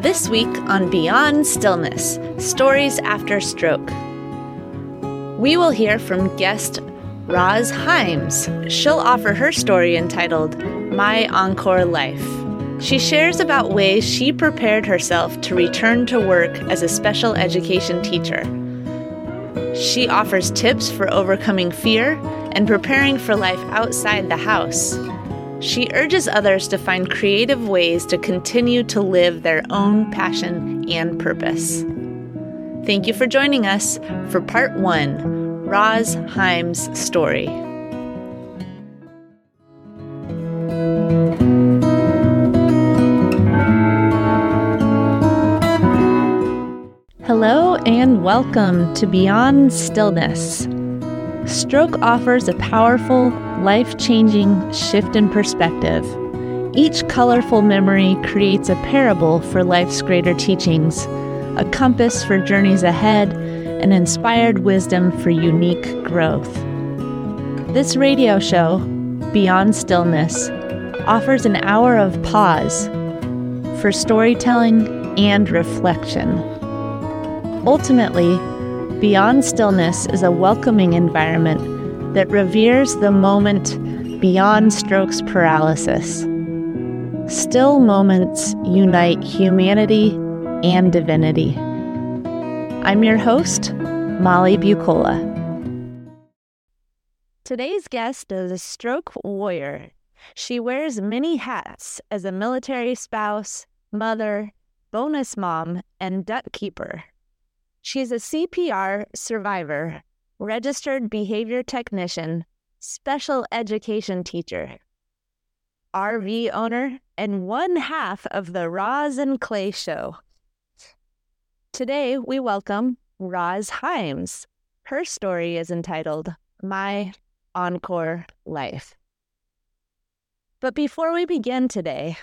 This week on Beyond Stillness Stories After Stroke. We will hear from guest Roz Himes. She'll offer her story entitled My Encore Life. She shares about ways she prepared herself to return to work as a special education teacher. She offers tips for overcoming fear and preparing for life outside the house. She urges others to find creative ways to continue to live their own passion and purpose. Thank you for joining us for part one Roz Himes' story. Hello and welcome to Beyond Stillness. Stroke offers a powerful, life changing shift in perspective. Each colorful memory creates a parable for life's greater teachings, a compass for journeys ahead, and inspired wisdom for unique growth. This radio show, Beyond Stillness, offers an hour of pause for storytelling and reflection. Ultimately, Beyond Stillness is a welcoming environment that reveres the moment beyond stroke's paralysis. Still moments unite humanity and divinity. I'm your host, Molly Bucola. Today's guest is a stroke warrior. She wears many hats as a military spouse, mother, bonus mom, and duck keeper. She's a CPR survivor, registered behavior technician, special education teacher, RV owner, and one half of the Roz and Clay Show. Today, we welcome Roz Himes. Her story is entitled My Encore Life. But before we begin today,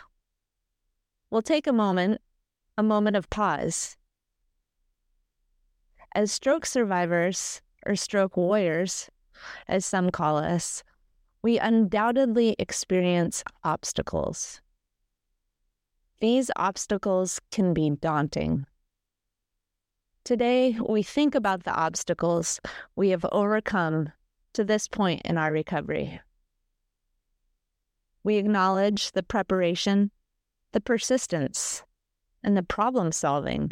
we'll take a moment, a moment of pause as stroke survivors, or stroke warriors, as some call us, we undoubtedly experience obstacles. These obstacles can be daunting. Today, we think about the obstacles we have overcome to this point in our recovery. We acknowledge the preparation, the persistence, and the problem solving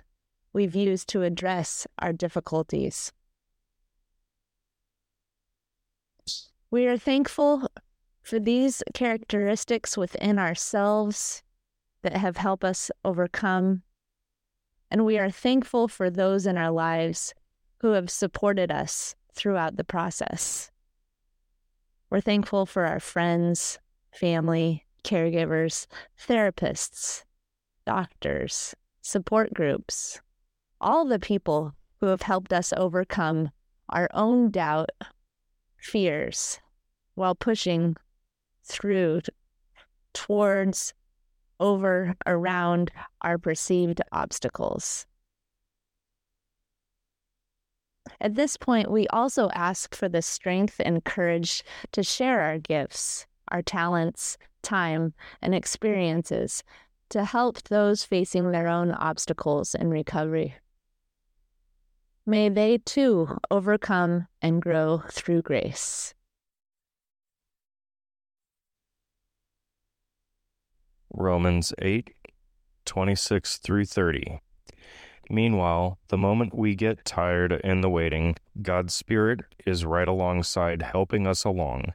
we've used to address our difficulties. We are thankful for these characteristics within ourselves that have helped us overcome. And we are thankful for those in our lives who have supported us throughout the process. We're thankful for our friends, family, caregivers, therapists, doctors, support groups, all the people who have helped us overcome our own doubt, fears, while pushing through towards, over, around our perceived obstacles. At this point, we also ask for the strength and courage to share our gifts, our talents, time, and experiences to help those facing their own obstacles in recovery. May they too overcome and grow through grace. Romans 8 26 through 30. Meanwhile, the moment we get tired in the waiting, God's Spirit is right alongside helping us along.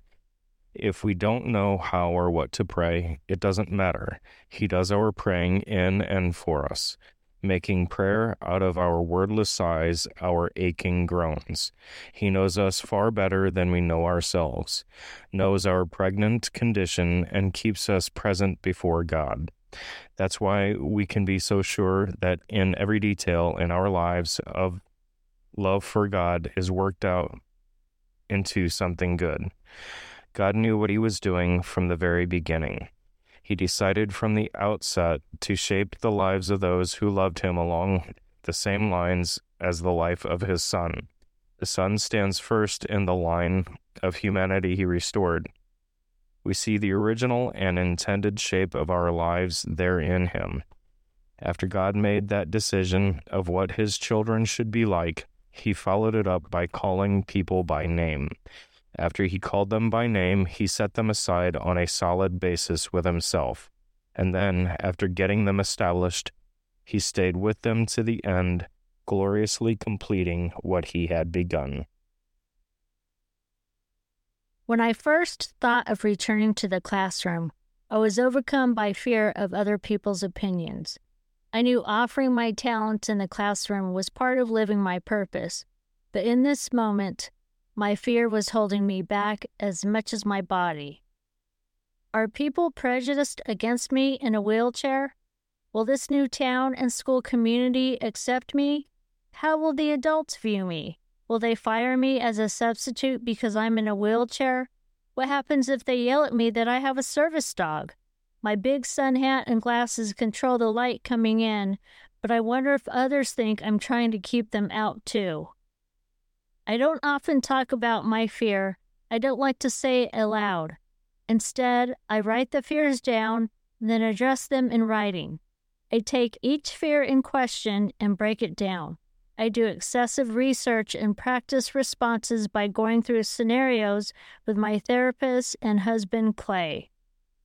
If we don't know how or what to pray, it doesn't matter. He does our praying in and for us making prayer out of our wordless sighs, our aching groans. He knows us far better than we know ourselves, knows our pregnant condition, and keeps us present before God. That's why we can be so sure that in every detail in our lives of love for God is worked out into something good. God knew what he was doing from the very beginning he decided from the outset to shape the lives of those who loved him along the same lines as the life of his son. The son stands first in the line of humanity he restored. We see the original and intended shape of our lives there in him. After God made that decision of what his children should be like, he followed it up by calling people by name. After he called them by name, he set them aside on a solid basis with himself. And then, after getting them established, he stayed with them to the end, gloriously completing what he had begun. When I first thought of returning to the classroom, I was overcome by fear of other people's opinions. I knew offering my talents in the classroom was part of living my purpose, but in this moment, my fear was holding me back as much as my body. Are people prejudiced against me in a wheelchair? Will this new town and school community accept me? How will the adults view me? Will they fire me as a substitute because I'm in a wheelchair? What happens if they yell at me that I have a service dog? My big sun hat and glasses control the light coming in, but I wonder if others think I'm trying to keep them out too. I don't often talk about my fear. I don't like to say it aloud. Instead, I write the fears down, then address them in writing. I take each fear in question and break it down. I do excessive research and practice responses by going through scenarios with my therapist and husband, Clay.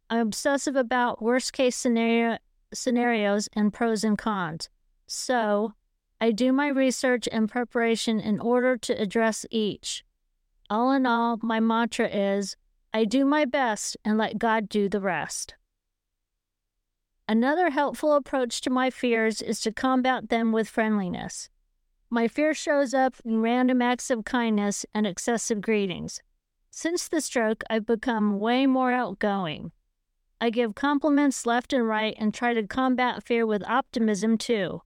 I'm obsessive about worst case scenario, scenarios and pros and cons. So, I do my research and preparation in order to address each. All in all, my mantra is I do my best and let God do the rest. Another helpful approach to my fears is to combat them with friendliness. My fear shows up in random acts of kindness and excessive greetings. Since the stroke, I've become way more outgoing. I give compliments left and right and try to combat fear with optimism too.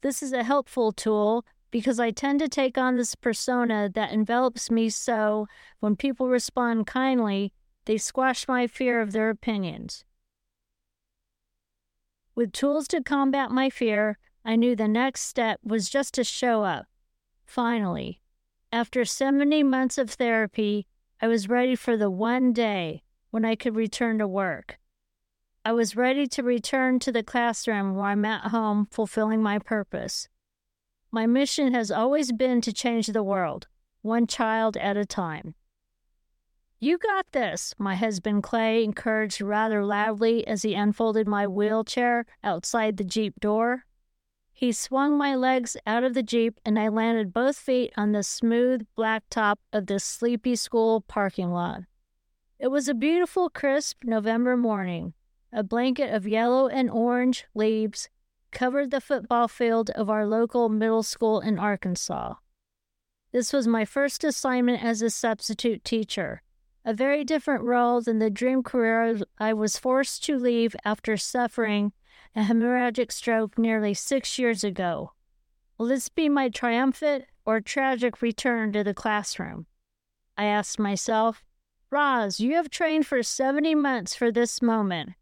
This is a helpful tool because I tend to take on this persona that envelops me so when people respond kindly, they squash my fear of their opinions. With tools to combat my fear, I knew the next step was just to show up. Finally, after 70 months of therapy, I was ready for the one day when I could return to work. I was ready to return to the classroom where I'm at home fulfilling my purpose. My mission has always been to change the world, one child at a time. You got this, my husband Clay encouraged rather loudly as he unfolded my wheelchair outside the Jeep door. He swung my legs out of the Jeep and I landed both feet on the smooth black top of the sleepy school parking lot. It was a beautiful, crisp November morning. A blanket of yellow and orange leaves covered the football field of our local middle school in Arkansas. This was my first assignment as a substitute teacher, a very different role than the dream career I was forced to leave after suffering a hemorrhagic stroke nearly six years ago. Will this be my triumphant or tragic return to the classroom? I asked myself Roz, you have trained for 70 months for this moment.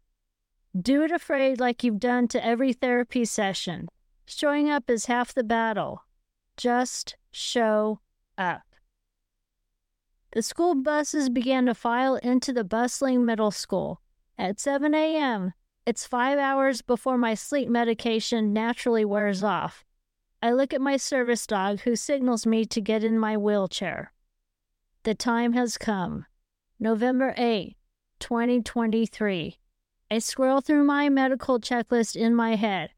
Do it afraid like you've done to every therapy session. Showing up is half the battle. Just show up. The school buses began to file into the bustling middle school. At 7 a.m., it's five hours before my sleep medication naturally wears off. I look at my service dog who signals me to get in my wheelchair. The time has come. November 8, 2023. I scroll through my medical checklist in my head.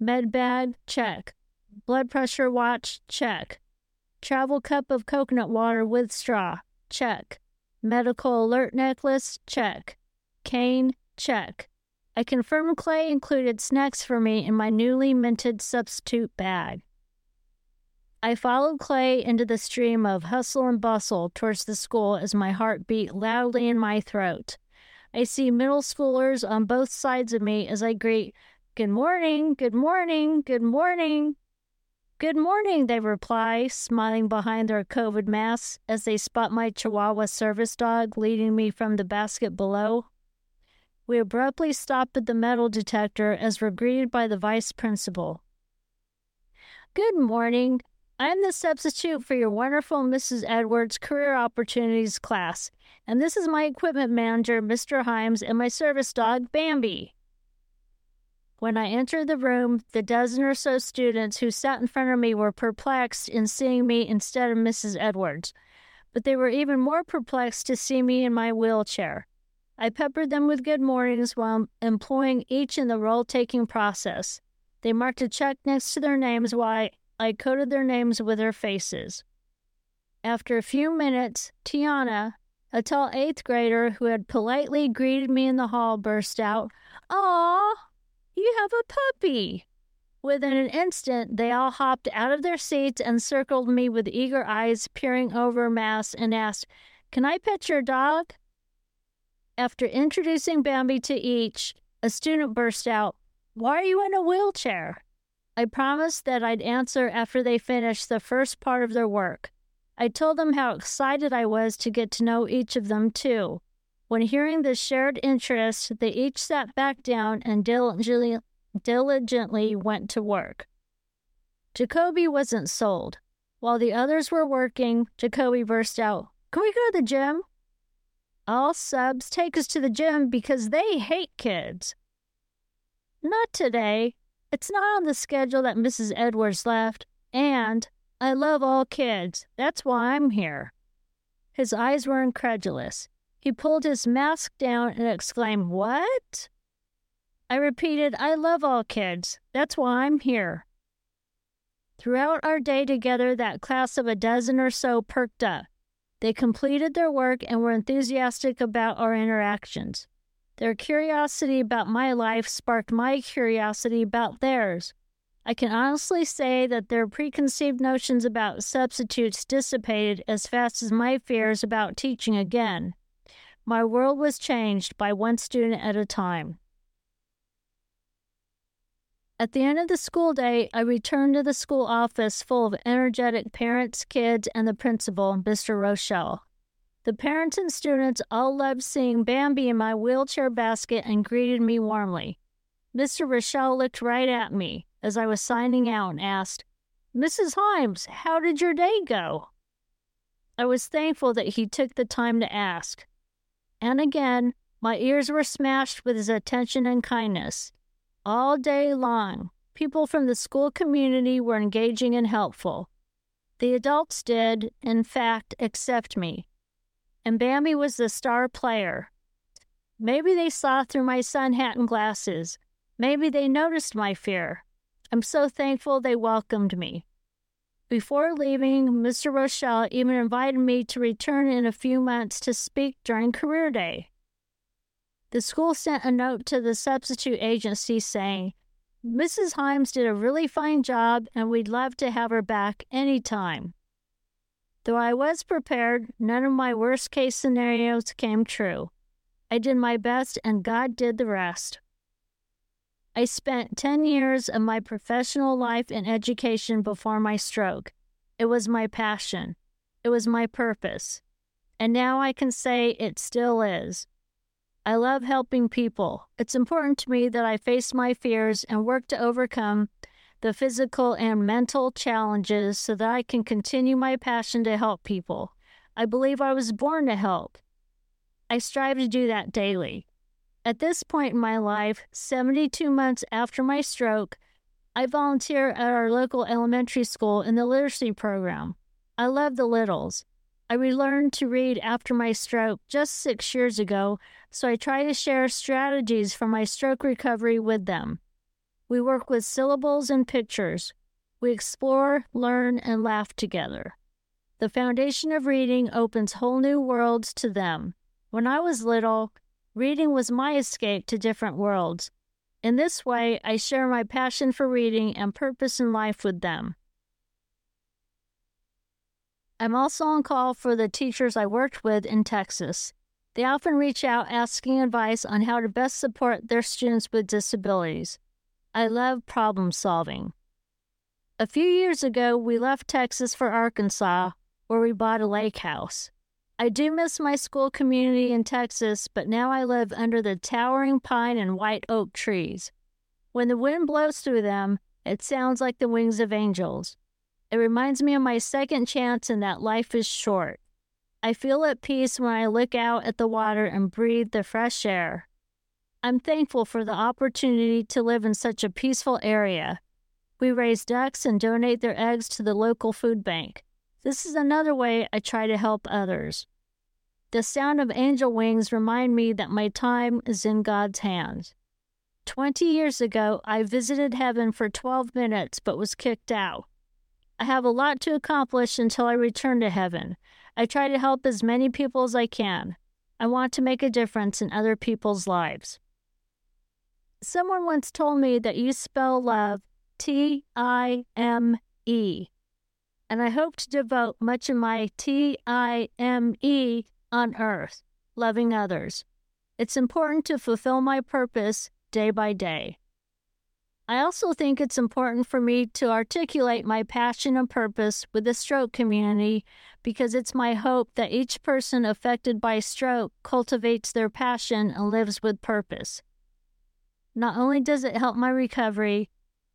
Med bag, check. Blood pressure watch, check. Travel cup of coconut water with straw, check. Medical alert necklace, check. Cane, check. I confirm Clay included snacks for me in my newly minted substitute bag. I followed Clay into the stream of hustle and bustle towards the school as my heart beat loudly in my throat. I see middle schoolers on both sides of me as I greet, Good morning, good morning, good morning. Good morning, they reply, smiling behind their COVID masks as they spot my Chihuahua service dog leading me from the basket below. We abruptly stop at the metal detector as we're greeted by the vice principal. Good morning. I'm the substitute for your wonderful Mrs. Edwards Career Opportunities class, and this is my equipment manager, Mr. Himes, and my service dog, Bambi. When I entered the room, the dozen or so students who sat in front of me were perplexed in seeing me instead of Mrs. Edwards, but they were even more perplexed to see me in my wheelchair. I peppered them with good mornings while employing each in the roll taking process. They marked a check next to their names while I coded their names with their faces. After a few minutes, Tiana, a tall eighth grader who had politely greeted me in the hall, burst out, Aw, you have a puppy! Within an instant, they all hopped out of their seats and circled me with eager eyes peering over mass and asked, Can I pet your dog? After introducing Bambi to each, a student burst out, Why are you in a wheelchair? I promised that I'd answer after they finished the first part of their work. I told them how excited I was to get to know each of them, too. When hearing this shared interest, they each sat back down and diligently, diligently went to work. Jacoby wasn't sold. While the others were working, Jacoby burst out, Can we go to the gym? All subs take us to the gym because they hate kids. Not today. It's not on the schedule that Mrs. Edwards left, and I love all kids. That's why I'm here. His eyes were incredulous. He pulled his mask down and exclaimed, What? I repeated, I love all kids. That's why I'm here. Throughout our day together, that class of a dozen or so perked up. They completed their work and were enthusiastic about our interactions. Their curiosity about my life sparked my curiosity about theirs. I can honestly say that their preconceived notions about substitutes dissipated as fast as my fears about teaching again. My world was changed by one student at a time. At the end of the school day, I returned to the school office full of energetic parents, kids, and the principal, Mr. Rochelle. The parents and students all loved seeing Bambi in my wheelchair basket and greeted me warmly. Mr. Rochelle looked right at me as I was signing out and asked, Mrs. Himes, how did your day go? I was thankful that he took the time to ask. And again, my ears were smashed with his attention and kindness. All day long, people from the school community were engaging and helpful. The adults did, in fact, accept me. And Bambi was the star player. Maybe they saw through my sun hat and glasses. Maybe they noticed my fear. I'm so thankful they welcomed me. Before leaving, Mr. Rochelle even invited me to return in a few months to speak during Career Day. The school sent a note to the substitute agency saying, Mrs. Himes did a really fine job and we'd love to have her back anytime. Though I was prepared, none of my worst case scenarios came true. I did my best and God did the rest. I spent 10 years of my professional life in education before my stroke. It was my passion. It was my purpose. And now I can say it still is. I love helping people. It's important to me that I face my fears and work to overcome the physical and mental challenges so that I can continue my passion to help people. I believe I was born to help. I strive to do that daily. At this point in my life, 72 months after my stroke, I volunteer at our local elementary school in the literacy program. I love the littles. I relearned to read after my stroke just six years ago, so I try to share strategies for my stroke recovery with them. We work with syllables and pictures. We explore, learn, and laugh together. The foundation of reading opens whole new worlds to them. When I was little, Reading was my escape to different worlds. In this way, I share my passion for reading and purpose in life with them. I'm also on call for the teachers I worked with in Texas. They often reach out asking advice on how to best support their students with disabilities. I love problem solving. A few years ago, we left Texas for Arkansas, where we bought a lake house. I do miss my school community in Texas, but now I live under the towering pine and white oak trees. When the wind blows through them, it sounds like the wings of angels. It reminds me of my second chance and that life is short. I feel at peace when I look out at the water and breathe the fresh air. I'm thankful for the opportunity to live in such a peaceful area. We raise ducks and donate their eggs to the local food bank. This is another way I try to help others. The sound of angel wings remind me that my time is in God's hands. 20 years ago, I visited heaven for 12 minutes but was kicked out. I have a lot to accomplish until I return to heaven. I try to help as many people as I can. I want to make a difference in other people's lives. Someone once told me that you spell love T I M E, and I hope to devote much of my T I M E on earth, loving others. It's important to fulfill my purpose day by day. I also think it's important for me to articulate my passion and purpose with the stroke community because it's my hope that each person affected by stroke cultivates their passion and lives with purpose. Not only does it help my recovery,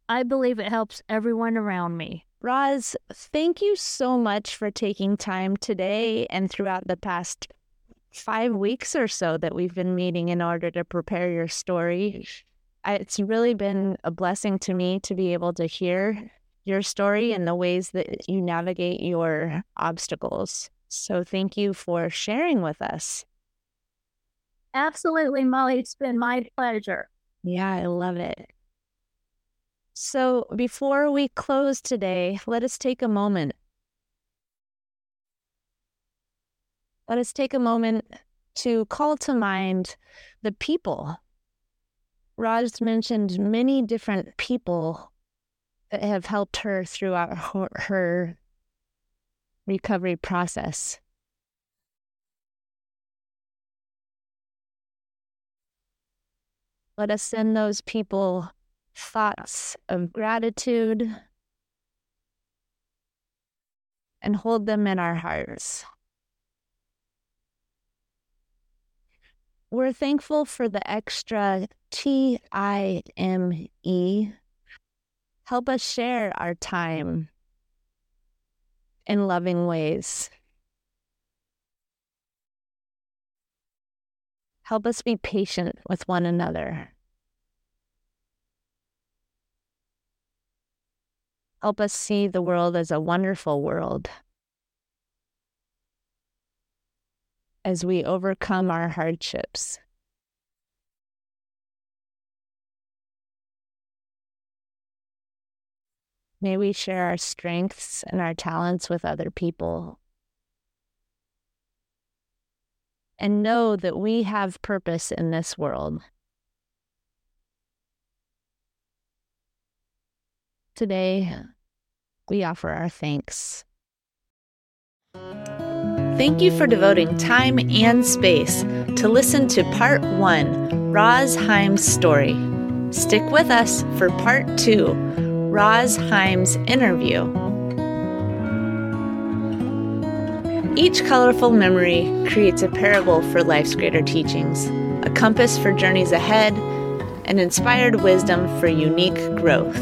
I believe it helps everyone around me. Roz, thank you so much for taking time today and throughout the past five weeks or so that we've been meeting in order to prepare your story. It's really been a blessing to me to be able to hear your story and the ways that you navigate your obstacles. So, thank you for sharing with us. Absolutely, Molly. It's been my pleasure. Yeah, I love it. So, before we close today, let us take a moment. Let us take a moment to call to mind the people. Roz mentioned many different people that have helped her throughout her, her recovery process. Let us send those people thoughts of gratitude and hold them in our hearts. We're thankful for the extra T I M E. Help us share our time in loving ways. Help us be patient with one another. Help us see the world as a wonderful world. As we overcome our hardships. May we share our strengths and our talents with other people. And know that we have purpose in this world. Today, we offer our thanks. Thank you for devoting time and space to listen to part one, Roz Himes' story. Stick with us for part two, Roz Himes' interview. Each colorful memory creates a parable for life's greater teachings, a compass for journeys ahead, and inspired wisdom for unique growth.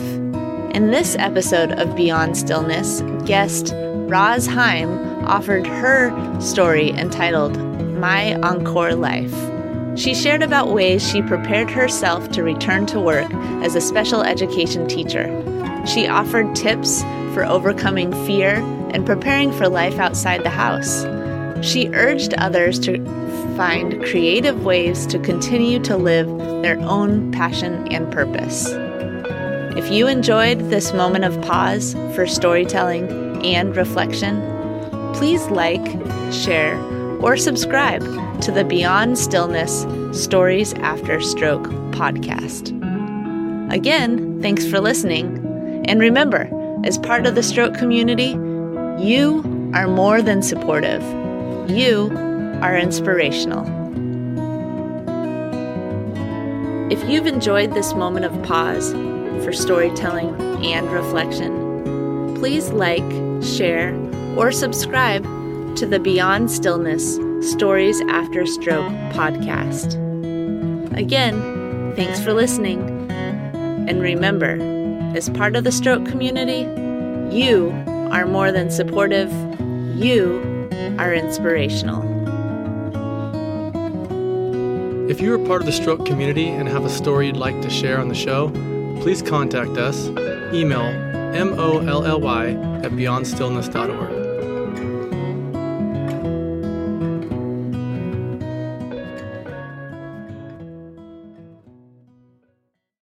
In this episode of Beyond Stillness, guest Roz Himes offered her story entitled My Encore Life. She shared about ways she prepared herself to return to work as a special education teacher. She offered tips for overcoming fear and preparing for life outside the house. She urged others to find creative ways to continue to live their own passion and purpose. If you enjoyed this moment of pause for storytelling and reflection, please like, share, or subscribe to the Beyond Stillness Stories After Stroke podcast. Again, thanks for listening. And remember, as part of the stroke community, you are more than supportive. You are inspirational. If you've enjoyed this moment of pause for storytelling and reflection, please like, share, or subscribe to the Beyond Stillness Stories After Stroke podcast. Again, thanks for listening. And remember, as part of the stroke community, you are more than supportive, you are inspirational. If you are part of the stroke community and have a story you'd like to share on the show, please contact us. Email molly at beyondstillness.org.